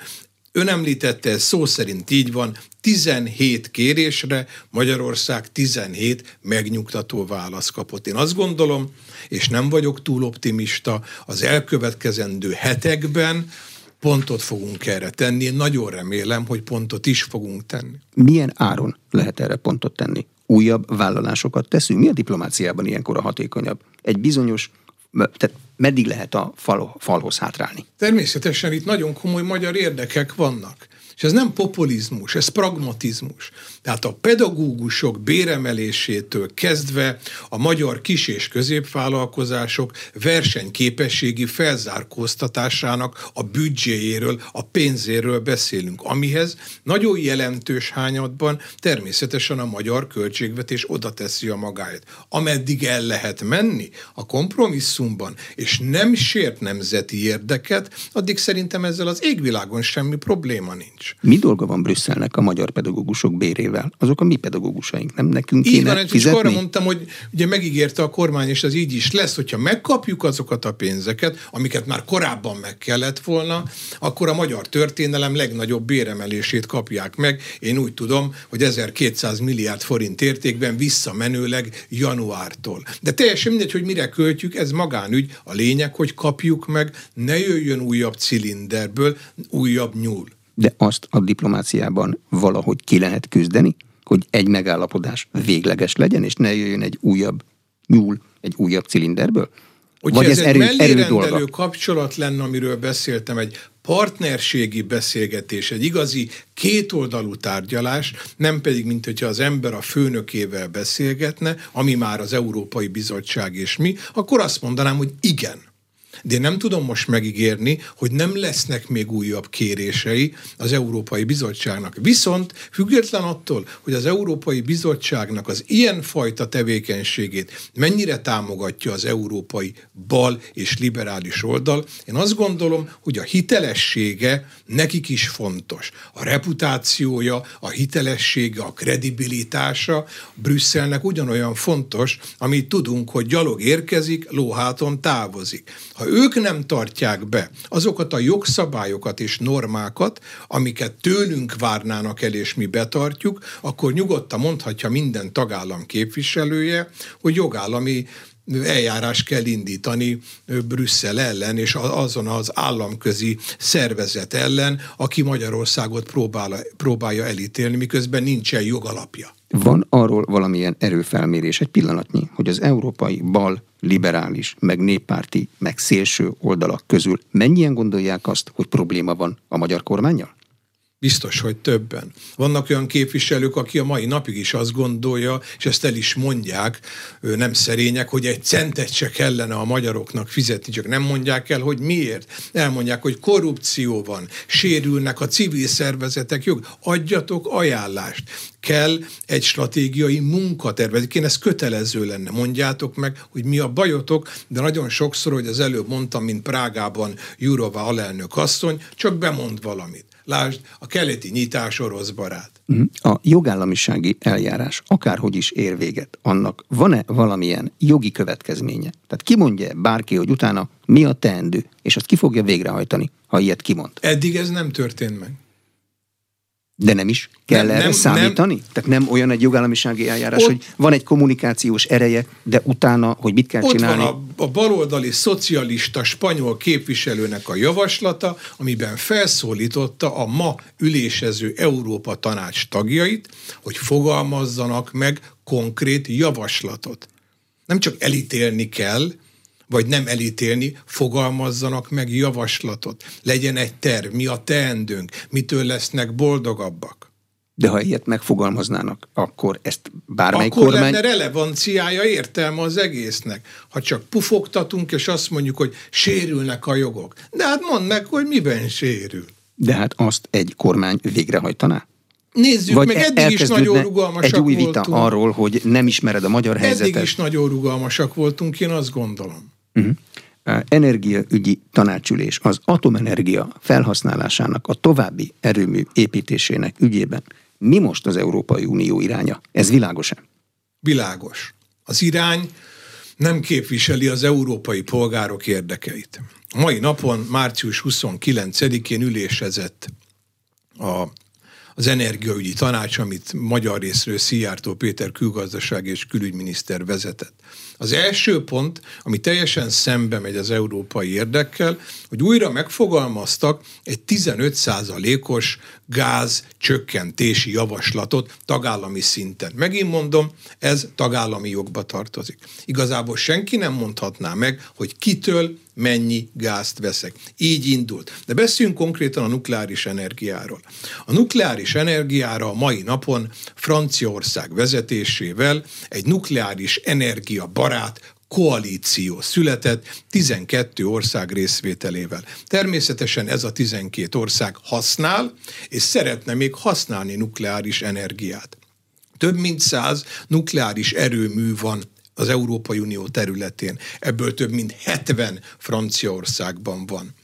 Ön említette, ez szó szerint így van, 17 kérésre Magyarország 17 megnyugtató válasz kapott. Én azt gondolom, és nem vagyok túl optimista, az elkövetkezendő hetekben pontot fogunk erre tenni. Én nagyon remélem, hogy pontot is fogunk tenni. Milyen áron lehet erre pontot tenni? Újabb vállalásokat teszünk? Mi a diplomáciában ilyenkor a hatékonyabb? Egy bizonyos tehát meddig lehet a fal, falhoz hátrálni? Természetesen itt nagyon komoly magyar érdekek vannak. És ez nem populizmus, ez pragmatizmus. Tehát a pedagógusok béremelésétől kezdve a magyar kis- és középvállalkozások versenyképességi felzárkóztatásának a büdzséjéről, a pénzéről beszélünk, amihez nagyon jelentős hányadban természetesen a magyar költségvetés oda teszi a magáét. Ameddig el lehet menni a kompromisszumban, és nem sért nemzeti érdeket, addig szerintem ezzel az égvilágon semmi probléma nincs. Mi dolga van Brüsszelnek a magyar pedagógusok bérével? Azok a mi pedagógusaink, nem nekünk kéne Így van, fizetni? arra mondtam, hogy ugye megígérte a kormány, és az így is lesz, hogyha megkapjuk azokat a pénzeket, amiket már korábban meg kellett volna, akkor a magyar történelem legnagyobb béremelését kapják meg. Én úgy tudom, hogy 1200 milliárd forint értékben visszamenőleg januártól. De teljesen mindegy, hogy mire költjük, ez magánügy. A lényeg, hogy kapjuk meg, ne jöjjön újabb cilinderből újabb nyúl de azt a diplomáciában valahogy ki lehet küzdeni? hogy egy megállapodás végleges legyen, és ne jöjjön egy újabb nyúl, egy újabb cilinderből? Hogyha Vagy ez, ez erő, erő dolga? kapcsolat lenne, amiről beszéltem, egy partnerségi beszélgetés, egy igazi kétoldalú tárgyalás, nem pedig, mint hogyha az ember a főnökével beszélgetne, ami már az Európai Bizottság és mi, akkor azt mondanám, hogy igen de én nem tudom most megígérni, hogy nem lesznek még újabb kérései az Európai Bizottságnak. Viszont független attól, hogy az Európai Bizottságnak az ilyenfajta tevékenységét mennyire támogatja az európai bal és liberális oldal, én azt gondolom, hogy a hitelessége nekik is fontos. A reputációja, a hitelessége, a kredibilitása Brüsszelnek ugyanolyan fontos, amit tudunk, hogy gyalog érkezik, lóháton távozik. Ha ők nem tartják be azokat a jogszabályokat és normákat, amiket tőlünk várnának el, és mi betartjuk, akkor nyugodtan mondhatja minden tagállam képviselője, hogy jogállami eljárás kell indítani Brüsszel ellen, és azon az államközi szervezet ellen, aki Magyarországot próbál, próbálja elítélni, miközben nincsen jogalapja. Van arról valamilyen erőfelmérés egy pillanatnyi, hogy az európai bal, liberális, meg néppárti, meg szélső oldalak közül mennyien gondolják azt, hogy probléma van a magyar kormányjal? Biztos, hogy többen. Vannak olyan képviselők, aki a mai napig is azt gondolja, és ezt el is mondják, nem szerények, hogy egy centet se kellene a magyaroknak fizetni, csak nem mondják el, hogy miért. Elmondják, hogy korrupció van, sérülnek a civil szervezetek jog. Adjatok ajánlást. Kell egy stratégiai munkaterv. Ez kötelező lenne. Mondjátok meg, hogy mi a bajotok, de nagyon sokszor, hogy az előbb mondtam, mint Prágában Jurova alelnök asszony, csak bemond valamit. Lásd, a keleti nyitás orosz barát. Mhm. A jogállamisági eljárás akárhogy is ér véget, annak van-e valamilyen jogi következménye? Tehát kimondja bárki, hogy utána mi a teendő, és azt ki fogja végrehajtani, ha ilyet kimond? Eddig ez nem történt meg. De nem is kell nem, erre nem, számítani? Nem. Tehát nem olyan egy jogállamisági eljárás, Ott, hogy van egy kommunikációs ereje, de utána, hogy mit kell ott csinálni? Van a, a baloldali szocialista spanyol képviselőnek a javaslata, amiben felszólította a ma ülésező Európa tanács tagjait, hogy fogalmazzanak meg konkrét javaslatot. Nem csak elítélni kell, vagy nem elítélni, fogalmazzanak meg javaslatot. Legyen egy terv, mi a teendőnk, mitől lesznek boldogabbak. De ha ilyet megfogalmaznának, akkor ezt bármely akkor kormány... lenne relevanciája, értelme az egésznek. Ha csak pufogtatunk, és azt mondjuk, hogy sérülnek a jogok. De hát mondd meg, hogy miben sérül. De hát azt egy kormány végrehajtaná? Nézzük Vagy meg, eddig is nagyon rugalmasak egy új vita voltunk. arról, hogy nem ismered a magyar helyzetet. Eddig is nagyon rugalmasak voltunk, én azt gondolom. Uh-huh. Energiaügyi tanácsülés az atomenergia felhasználásának a további erőmű építésének ügyében mi most az Európai Unió iránya? Ez világos-e? Világos. Az irány nem képviseli az európai polgárok érdekeit. A mai napon, március 29-én ülésezett a az energiaügyi tanács, amit magyar részről Szijjártó Péter külgazdaság és külügyminiszter vezetett. Az első pont, ami teljesen szembe megy az európai érdekkel, hogy újra megfogalmaztak egy 15%-os gáz csökkentési javaslatot tagállami szinten. Megint mondom, ez tagállami jogba tartozik. Igazából senki nem mondhatná meg, hogy kitől mennyi gázt veszek. Így indult. De beszéljünk konkrétan a nukleáris energiáról. A nukleáris energiára a mai napon Franciaország vezetésével egy nukleáris energia barát koalíció született 12 ország részvételével. Természetesen ez a 12 ország használ, és szeretne még használni nukleáris energiát. Több mint száz nukleáris erőmű van az Európai Unió területén. Ebből több mint 70 Franciaországban van.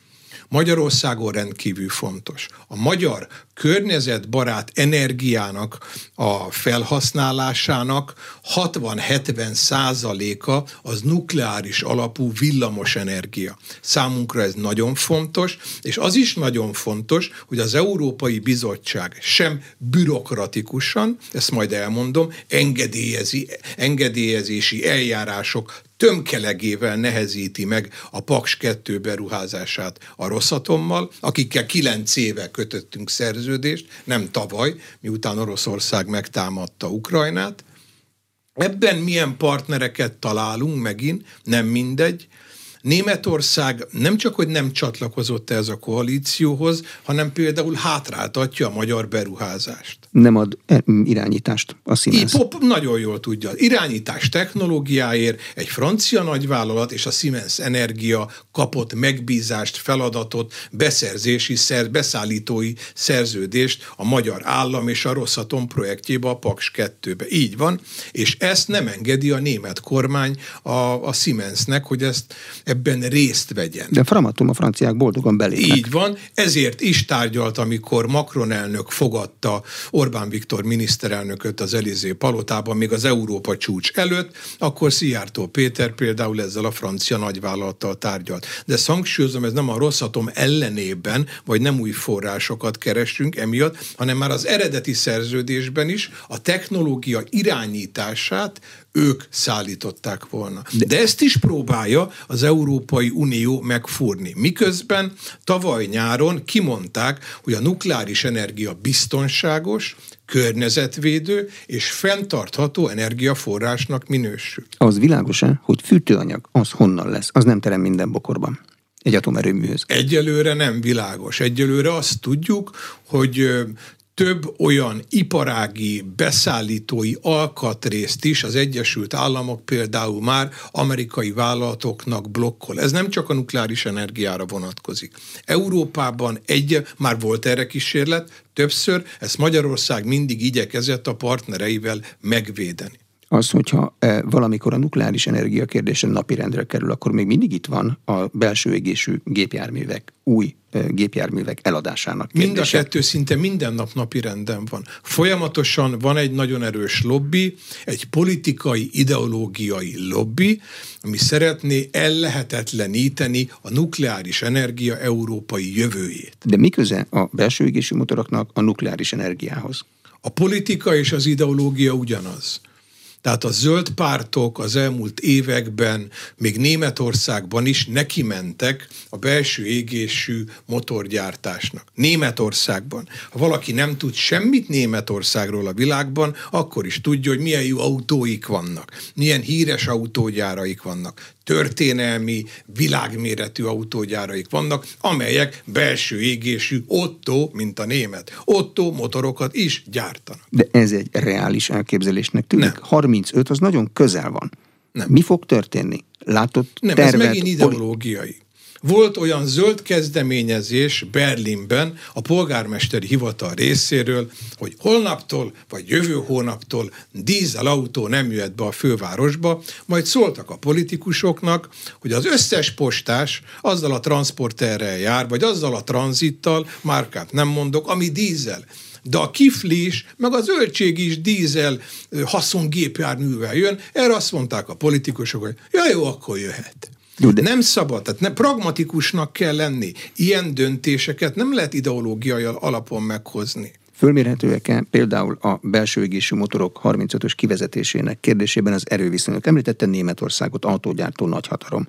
Magyarországon rendkívül fontos. A magyar környezetbarát energiának a felhasználásának 60-70 százaléka az nukleáris alapú villamos energia. Számunkra ez nagyon fontos, és az is nagyon fontos, hogy az Európai Bizottság sem bürokratikusan, ezt majd elmondom, engedélyezi, engedélyezési eljárások tömkelegével nehezíti meg a Paks 2 beruházását a Rosszatommal, akikkel kilenc éve kötöttünk szerződést, szerződést, nem tavaly, miután Oroszország megtámadta Ukrajnát. Ebben milyen partnereket találunk megint, nem mindegy, Németország nem csak, hogy nem csatlakozott ez a koalícióhoz, hanem például hátráltatja a magyar beruházást. Nem ad e, irányítást a Siemens. Pop nagyon jól tudja. Irányítás technológiáért egy francia nagyvállalat és a Siemens Energia kapott megbízást, feladatot, beszerzési, szer, beszállítói szerződést a magyar állam és a Rosszatom projektjébe, a Paks 2-be. Így van, és ezt nem engedi a német kormány a, a Siemensnek, hogy ezt ebben részt vegyen. De Framatom a franciák boldogan belépnek. Így van, ezért is tárgyalt, amikor Macron elnök fogadta Orbán Viktor miniszterelnököt az Elizé palotában, még az Európa csúcs előtt, akkor Szijjártó Péter például ezzel a francia nagyvállalattal tárgyalt. De szangsúlyozom, ez nem a rosszatom ellenében, vagy nem új forrásokat keresünk emiatt, hanem már az eredeti szerződésben is a technológia irányítását ők szállították volna. De, De ezt is próbálja az Európai Unió megfúrni. Miközben tavaly nyáron kimondták, hogy a nukleáris energia biztonságos, környezetvédő és fenntartható energiaforrásnak minősül. Az világos-e, hogy fűtőanyag az honnan lesz? Az nem terem minden bokorban egy atomerőműhöz. Egyelőre nem világos. Egyelőre azt tudjuk, hogy több olyan iparági, beszállítói alkatrészt is az Egyesült Államok például már amerikai vállalatoknak blokkol. Ez nem csak a nukleáris energiára vonatkozik. Európában egy, már volt erre kísérlet, többször, ezt Magyarország mindig igyekezett a partnereivel megvédeni az, hogyha e, valamikor a nukleáris energia kérdése napirendre kerül, akkor még mindig itt van a belső égésű gépjárművek, új e, gépjárművek eladásának kérdése. Mind a kettő szinte minden nap napi renden van. Folyamatosan van egy nagyon erős lobby, egy politikai, ideológiai lobby, ami szeretné ellehetetleníteni a nukleáris energia európai jövőjét. De mi köze a belső égésű motoroknak a nukleáris energiához? A politika és az ideológia ugyanaz. Tehát a zöld pártok az elmúlt években, még Németországban is neki mentek a belső égésű motorgyártásnak. Németországban. Ha valaki nem tud semmit Németországról a világban, akkor is tudja, hogy milyen jó autóik vannak, milyen híres autógyáraik vannak történelmi, világméretű autógyáraik vannak, amelyek belső égésű Otto, mint a német, Otto motorokat is gyártanak. De ez egy reális elképzelésnek tűnik. Nem. 35 az nagyon közel van. Nem. Mi fog történni? Látott Nem, tervet, ez megint ideológiai. Volt olyan zöld kezdeményezés Berlinben a polgármesteri hivatal részéről, hogy holnaptól vagy jövő hónaptól dízelautó nem jöhet be a fővárosba, majd szóltak a politikusoknak, hogy az összes postás azzal a transporterrel jár, vagy azzal a tranzittal, márkát nem mondok, ami dízel de a kifli is, meg a zöldség is dízel haszongépjárművel jön. Erre azt mondták a politikusok, hogy ja jó, akkor jöhet. Jó, de... Nem szabad, tehát ne, pragmatikusnak kell lenni. Ilyen döntéseket nem lehet ideológiai alapon meghozni. Fölmérhetőek-e például a belső égésű motorok 35-ös kivezetésének kérdésében az erőviszonyok? Említette Németországot, autógyártó nagyhatalom.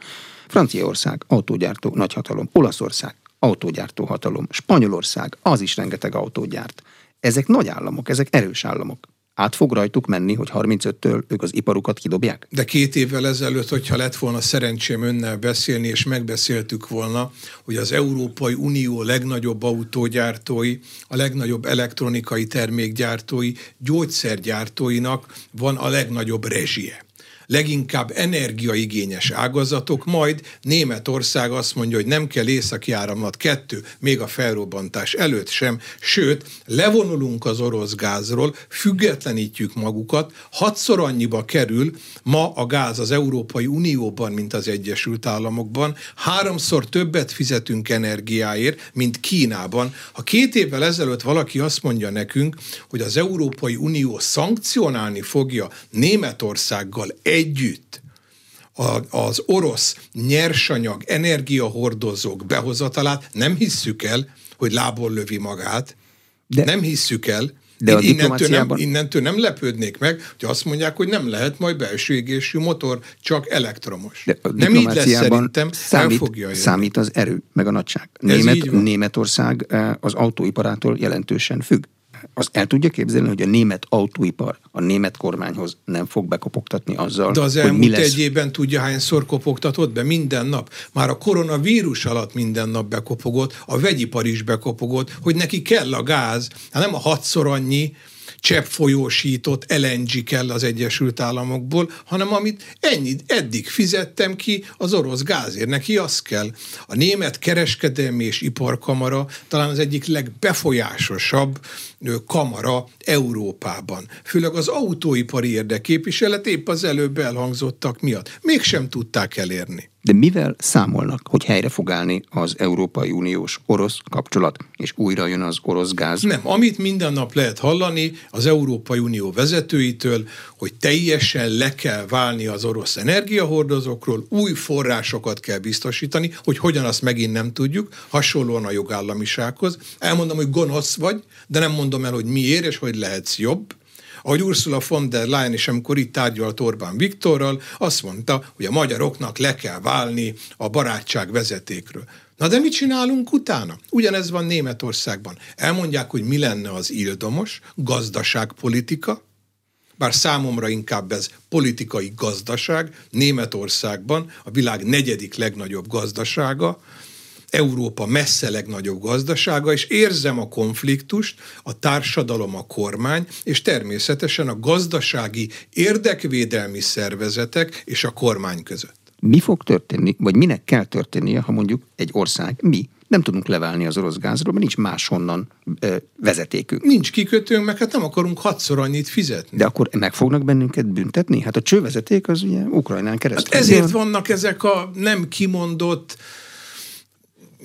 Franciaország, autógyártó nagyhatalom. Olaszország, autógyártó hatalom. Spanyolország, az is rengeteg autógyárt. Ezek nagy államok, ezek erős államok át fog rajtuk menni, hogy 35-től ők az iparukat kidobják? De két évvel ezelőtt, hogyha lett volna szerencsém önnel beszélni, és megbeszéltük volna, hogy az Európai Unió legnagyobb autógyártói, a legnagyobb elektronikai termékgyártói, gyógyszergyártóinak van a legnagyobb rezsie leginkább energiaigényes ágazatok, majd Németország azt mondja, hogy nem kell északi áramlat kettő, még a felrobbantás előtt sem, sőt, levonulunk az orosz gázról, függetlenítjük magukat, hatszor annyiba kerül ma a gáz az Európai Unióban, mint az Egyesült Államokban, háromszor többet fizetünk energiáért, mint Kínában. Ha két évvel ezelőtt valaki azt mondja nekünk, hogy az Európai Unió szankcionálni fogja Németországgal egy együtt a, az orosz nyersanyag, energiahordozók behozatalát nem hisszük el, hogy lából lövi magát, de nem hisszük el, De a innentől, nem, innentől nem lepődnék meg, hogy azt mondják, hogy nem lehet majd belső égésű motor, csak elektromos. De a nem így lesz szerintem, számít, fogja számít az erő, meg a nagyság. Német, Németország eh, az autóiparától jelentősen függ azt el tudja képzelni, hogy a német autóipar a német kormányhoz nem fog bekopogtatni azzal, De az hogy elmúlt mi lesz... egy évben tudja hányszor kopogtatott be minden nap. Már a koronavírus alatt minden nap bekopogott, a vegyipar is bekopogott, hogy neki kell a gáz, hát nem a hatszor annyi, cseppfolyósított LNG kell az Egyesült Államokból, hanem amit ennyit eddig fizettem ki az orosz gázért, neki az kell. A német kereskedelmi és iparkamara talán az egyik legbefolyásosabb kamara Európában. Főleg az autóipari érdekképviselet épp az előbb elhangzottak miatt. Mégsem tudták elérni. De mivel számolnak, hogy helyre fog állni az Európai Uniós orosz kapcsolat, és újra jön az orosz gáz? Nem, amit minden nap lehet hallani az Európai Unió vezetőitől, hogy teljesen le kell válni az orosz energiahordozókról, új forrásokat kell biztosítani, hogy hogyan azt megint nem tudjuk, hasonlóan a jogállamisághoz. Elmondom, hogy gonosz vagy, de nem mondom el, hogy miért és hogy lehetsz jobb ahogy Ursula von der Leyen is, amikor itt tárgyalt Orbán Viktorral, azt mondta, hogy a magyaroknak le kell válni a barátság vezetékről. Na de mit csinálunk utána? Ugyanez van Németországban. Elmondják, hogy mi lenne az ildomos gazdaságpolitika, bár számomra inkább ez politikai gazdaság, Németországban a világ negyedik legnagyobb gazdasága, Európa messze legnagyobb gazdasága, és érzem a konfliktust, a társadalom, a kormány, és természetesen a gazdasági érdekvédelmi szervezetek és a kormány között. Mi fog történni, vagy minek kell történnie, ha mondjuk egy ország, mi nem tudunk leválni az orosz gázról, mert nincs máshonnan ö, vezetékünk. Nincs kikötőnk, meg hát nem akarunk hatszor annyit fizetni. De akkor meg fognak bennünket büntetni? Hát a csővezeték az ugye Ukrajnán keresztül. Hát ezért vannak ezek a nem kimondott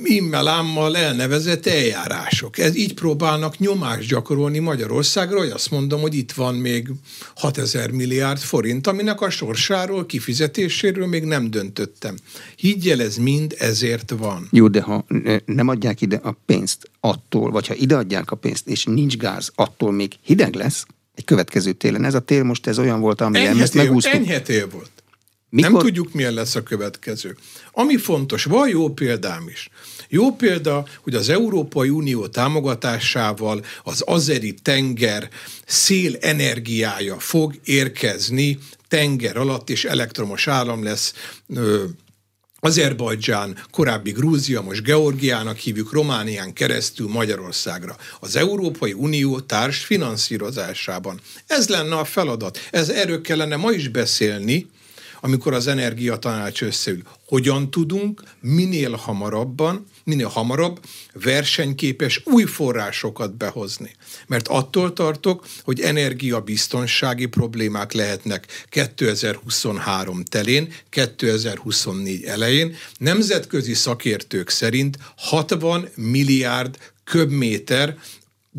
immelámmal elnevezett eljárások. Ez így próbálnak nyomást gyakorolni Magyarországra, hogy azt mondom, hogy itt van még 6000 milliárd forint, aminek a sorsáról, kifizetéséről még nem döntöttem. Higgyel, ez mind ezért van. Jó, de ha nem adják ide a pénzt attól, vagy ha ide adják a pénzt, és nincs gáz, attól még hideg lesz egy következő télen. Ez a tél most ez olyan volt, ami ezt megúsztuk. Enyhe tél volt. Mikor? Nem tudjuk, milyen lesz a következő. Ami fontos, van jó példám is. Jó példa, hogy az Európai Unió támogatásával az azeri tenger szél energiája fog érkezni tenger alatt, és elektromos áram lesz ö, Azerbajdzsán, korábbi Grúzia, most Georgiának hívjuk, Románián keresztül Magyarországra. Az Európai Unió társ finanszírozásában. Ez lenne a feladat. Ez erről kellene ma is beszélni, amikor az energiatanács összeül. Hogyan tudunk minél hamarabban, minél hamarabb versenyképes új forrásokat behozni. Mert attól tartok, hogy energiabiztonsági problémák lehetnek 2023 telén, 2024 elején. Nemzetközi szakértők szerint 60 milliárd köbméter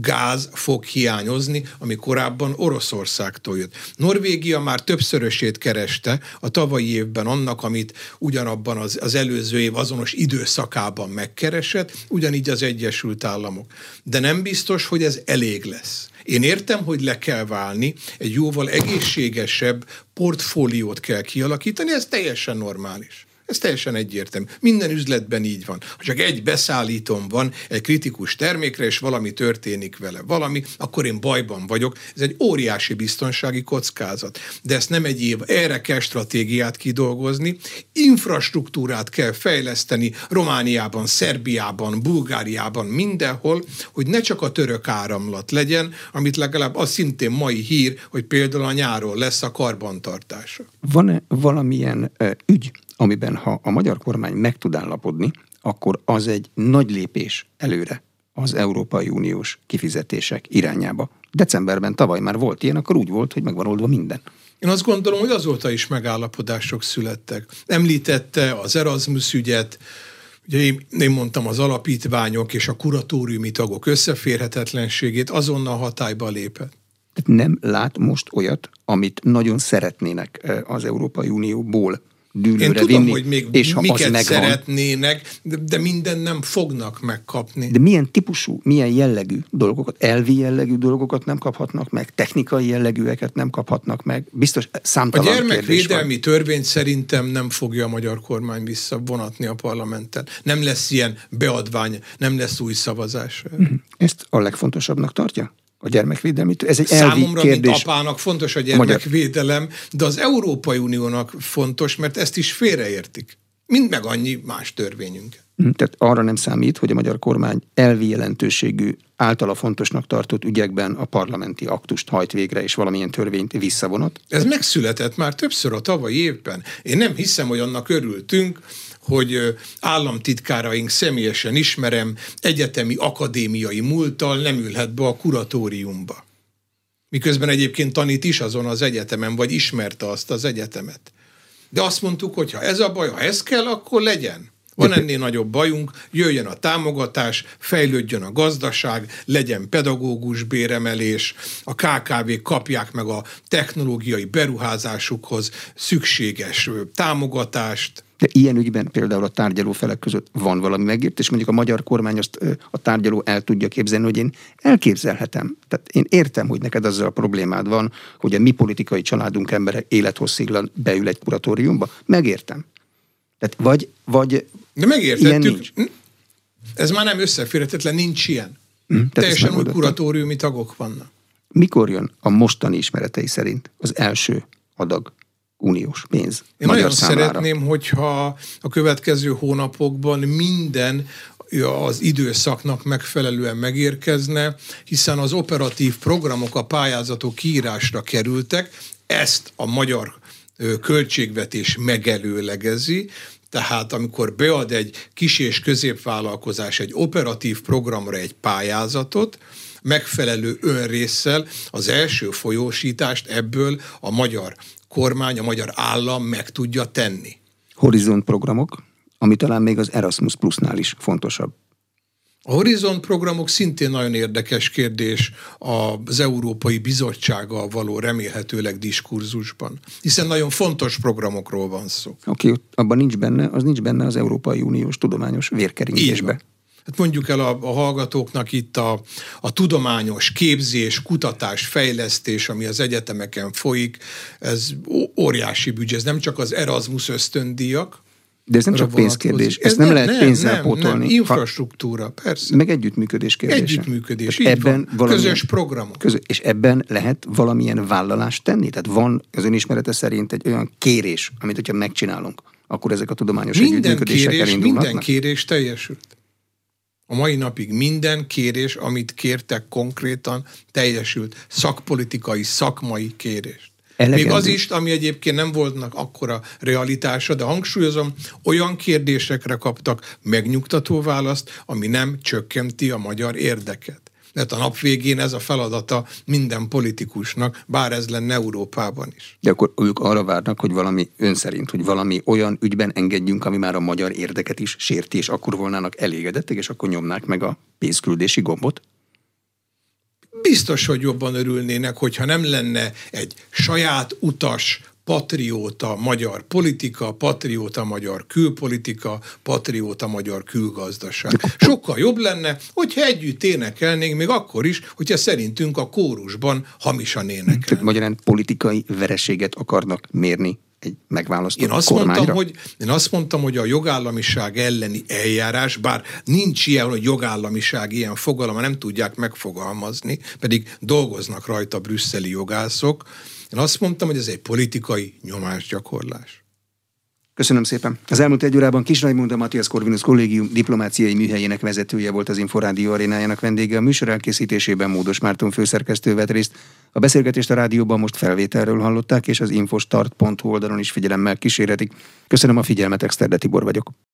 gáz fog hiányozni, ami korábban Oroszországtól jött. Norvégia már többszörösét kereste a tavalyi évben annak, amit ugyanabban az, az előző év azonos időszakában megkeresett, ugyanígy az Egyesült Államok. De nem biztos, hogy ez elég lesz. Én értem, hogy le kell válni, egy jóval egészségesebb portfóliót kell kialakítani, ez teljesen normális. Ez teljesen egyértelmű. Minden üzletben így van. Ha csak egy beszállítom van egy kritikus termékre, és valami történik vele, valami, akkor én bajban vagyok. Ez egy óriási biztonsági kockázat. De ezt nem egy év, erre kell stratégiát kidolgozni, infrastruktúrát kell fejleszteni Romániában, Szerbiában, Bulgáriában, mindenhol, hogy ne csak a török áramlat legyen, amit legalább az szintén mai hír, hogy például a nyáron lesz a karbantartása. Van-e valamilyen ügy, amiben ha a magyar kormány meg tud állapodni, akkor az egy nagy lépés előre az Európai Uniós kifizetések irányába. Decemberben tavaly már volt ilyen, akkor úgy volt, hogy megvan oldva minden. Én azt gondolom, hogy azóta is megállapodások születtek. Említette az Erasmus ügyet, Ugye én, én mondtam az alapítványok és a kuratóriumi tagok összeférhetetlenségét, azonnal hatályba lépett. Nem lát most olyat, amit nagyon szeretnének az Európai Unióból dűlőre Én tudom, vinni, hogy még és ha miket az megvan, szeretnének, de, de minden nem fognak megkapni. De milyen típusú, milyen jellegű dolgokat, elvi jellegű dolgokat nem kaphatnak meg, technikai jellegűeket nem kaphatnak meg? Biztos A számtalan van. gyermekvédelmi törvényt szerintem nem fogja a magyar kormány visszavonatni a parlamenten. Nem lesz ilyen beadvány, nem lesz új szavazás. Ezt a legfontosabbnak tartja? A gyermekvédelmi? Ez egy elvi Számomra, kérdés. mint apának fontos a gyermekvédelem, de az Európai Uniónak fontos, mert ezt is félreértik. Mind meg annyi más törvényünk. Hm, Tehát arra nem számít, hogy a magyar kormány elvi jelentőségű, általa fontosnak tartott ügyekben a parlamenti aktust hajt végre, és valamilyen törvényt visszavonat. Ez megszületett már többször a tavalyi évben. Én nem hiszem, hogy annak örültünk, hogy államtitkáraink személyesen ismerem, egyetemi akadémiai múlttal nem ülhet be a kuratóriumba. Miközben egyébként tanít is azon az egyetemen, vagy ismerte azt az egyetemet. De azt mondtuk, hogy ha ez a baj, ha ez kell, akkor legyen. Van ennél nagyobb bajunk, jöjjön a támogatás, fejlődjön a gazdaság, legyen pedagógus béremelés, a KKV kapják meg a technológiai beruházásukhoz szükséges támogatást. De ilyen ügyben például a tárgyaló felek között van valami megértés, mondjuk a magyar kormány azt a tárgyaló el tudja képzelni, hogy én elképzelhetem. Tehát én értem, hogy neked azzal a problémád van, hogy a mi politikai családunk embere élethossziglan beül egy kuratóriumba. Megértem. Tehát vagy, vagy De megértettük, ez már nem összeférhetetlen, nincs ilyen. Hm, Teljesen új kuratóriumi tagok vannak. mikor jön a mostani ismeretei szerint az első adag uniós pénz Én magyar nagyon számára? szeretném, hogyha a következő hónapokban minden az időszaknak megfelelően megérkezne, hiszen az operatív programok, a pályázatok kiírásra kerültek, ezt a magyar költségvetés megelőlegezi, tehát amikor bead egy kis és középvállalkozás egy operatív programra egy pályázatot, megfelelő önrészsel az első folyósítást ebből a magyar kormány, a magyar állam meg tudja tenni. Horizont programok, ami talán még az Erasmus Plusnál is fontosabb. A Horizon programok szintén nagyon érdekes kérdés az Európai Bizottsággal való remélhetőleg diskurzusban, hiszen nagyon fontos programokról van szó. Aki ott abban nincs benne, az nincs benne az Európai Uniós tudományos vérkeringésbe. Hát mondjuk el a, a hallgatóknak itt a, a tudományos képzés, kutatás, fejlesztés, ami az egyetemeken folyik, ez óriási büdzsé, ez nem csak az Erasmus ösztöndíjak, De ez nem csak pénzkérdés, Ez ezt nem, lehet pénzzel nem, pótolni. Nem, infrastruktúra, persze. meg együttműködés kérdése. Együttműködés, így van. Közös programok. Közö, és ebben lehet valamilyen vállalást tenni? Tehát van az önismerete szerint egy olyan kérés, amit hogyha megcsinálunk, akkor ezek a tudományos Minden együttműködések kérés, elindulhatnak? minden kérés teljesült. A mai napig minden kérés, amit kértek konkrétan, teljesült. Szakpolitikai, szakmai kérést. Elegendő. Még az is, ami egyébként nem voltnak akkora realitása, de hangsúlyozom, olyan kérdésekre kaptak megnyugtató választ, ami nem csökkenti a magyar érdeket. Mert a nap végén ez a feladata minden politikusnak, bár ez lenne Európában is. De akkor ők arra várnak, hogy valami ön szerint, hogy valami olyan ügyben engedjünk, ami már a magyar érdeket is sérti, és akkor volnának elégedettek, és akkor nyomnák meg a pénzküldési gombot? Biztos, hogy jobban örülnének, hogyha nem lenne egy saját utas, patrióta magyar politika, patrióta magyar külpolitika, patrióta magyar külgazdaság. Sokkal jobb lenne, hogyha együtt énekelnénk, még akkor is, hogyha szerintünk a kórusban hamisan Tehát énekelnek. magyarán politikai vereséget akarnak mérni egy megválasztott Én azt, kormányra? mondtam, hogy, én azt mondtam, hogy a jogállamiság elleni eljárás, bár nincs ilyen, hogy jogállamiság ilyen fogalma, nem tudják megfogalmazni, pedig dolgoznak rajta brüsszeli jogászok. Én azt mondtam, hogy ez egy politikai nyomásgyakorlás. Köszönöm szépen. Az elmúlt egy órában Kis Raimund, a Matthias Corvinus Kollégium diplomáciai műhelyének vezetője volt az Inforádió arénájának vendége. A műsor elkészítésében Módos Márton főszerkesztő vett részt. A beszélgetést a rádióban most felvételről hallották, és az infostart.hu oldalon is figyelemmel kísérhetik. Köszönöm a figyelmet, Exterde Tibor vagyok.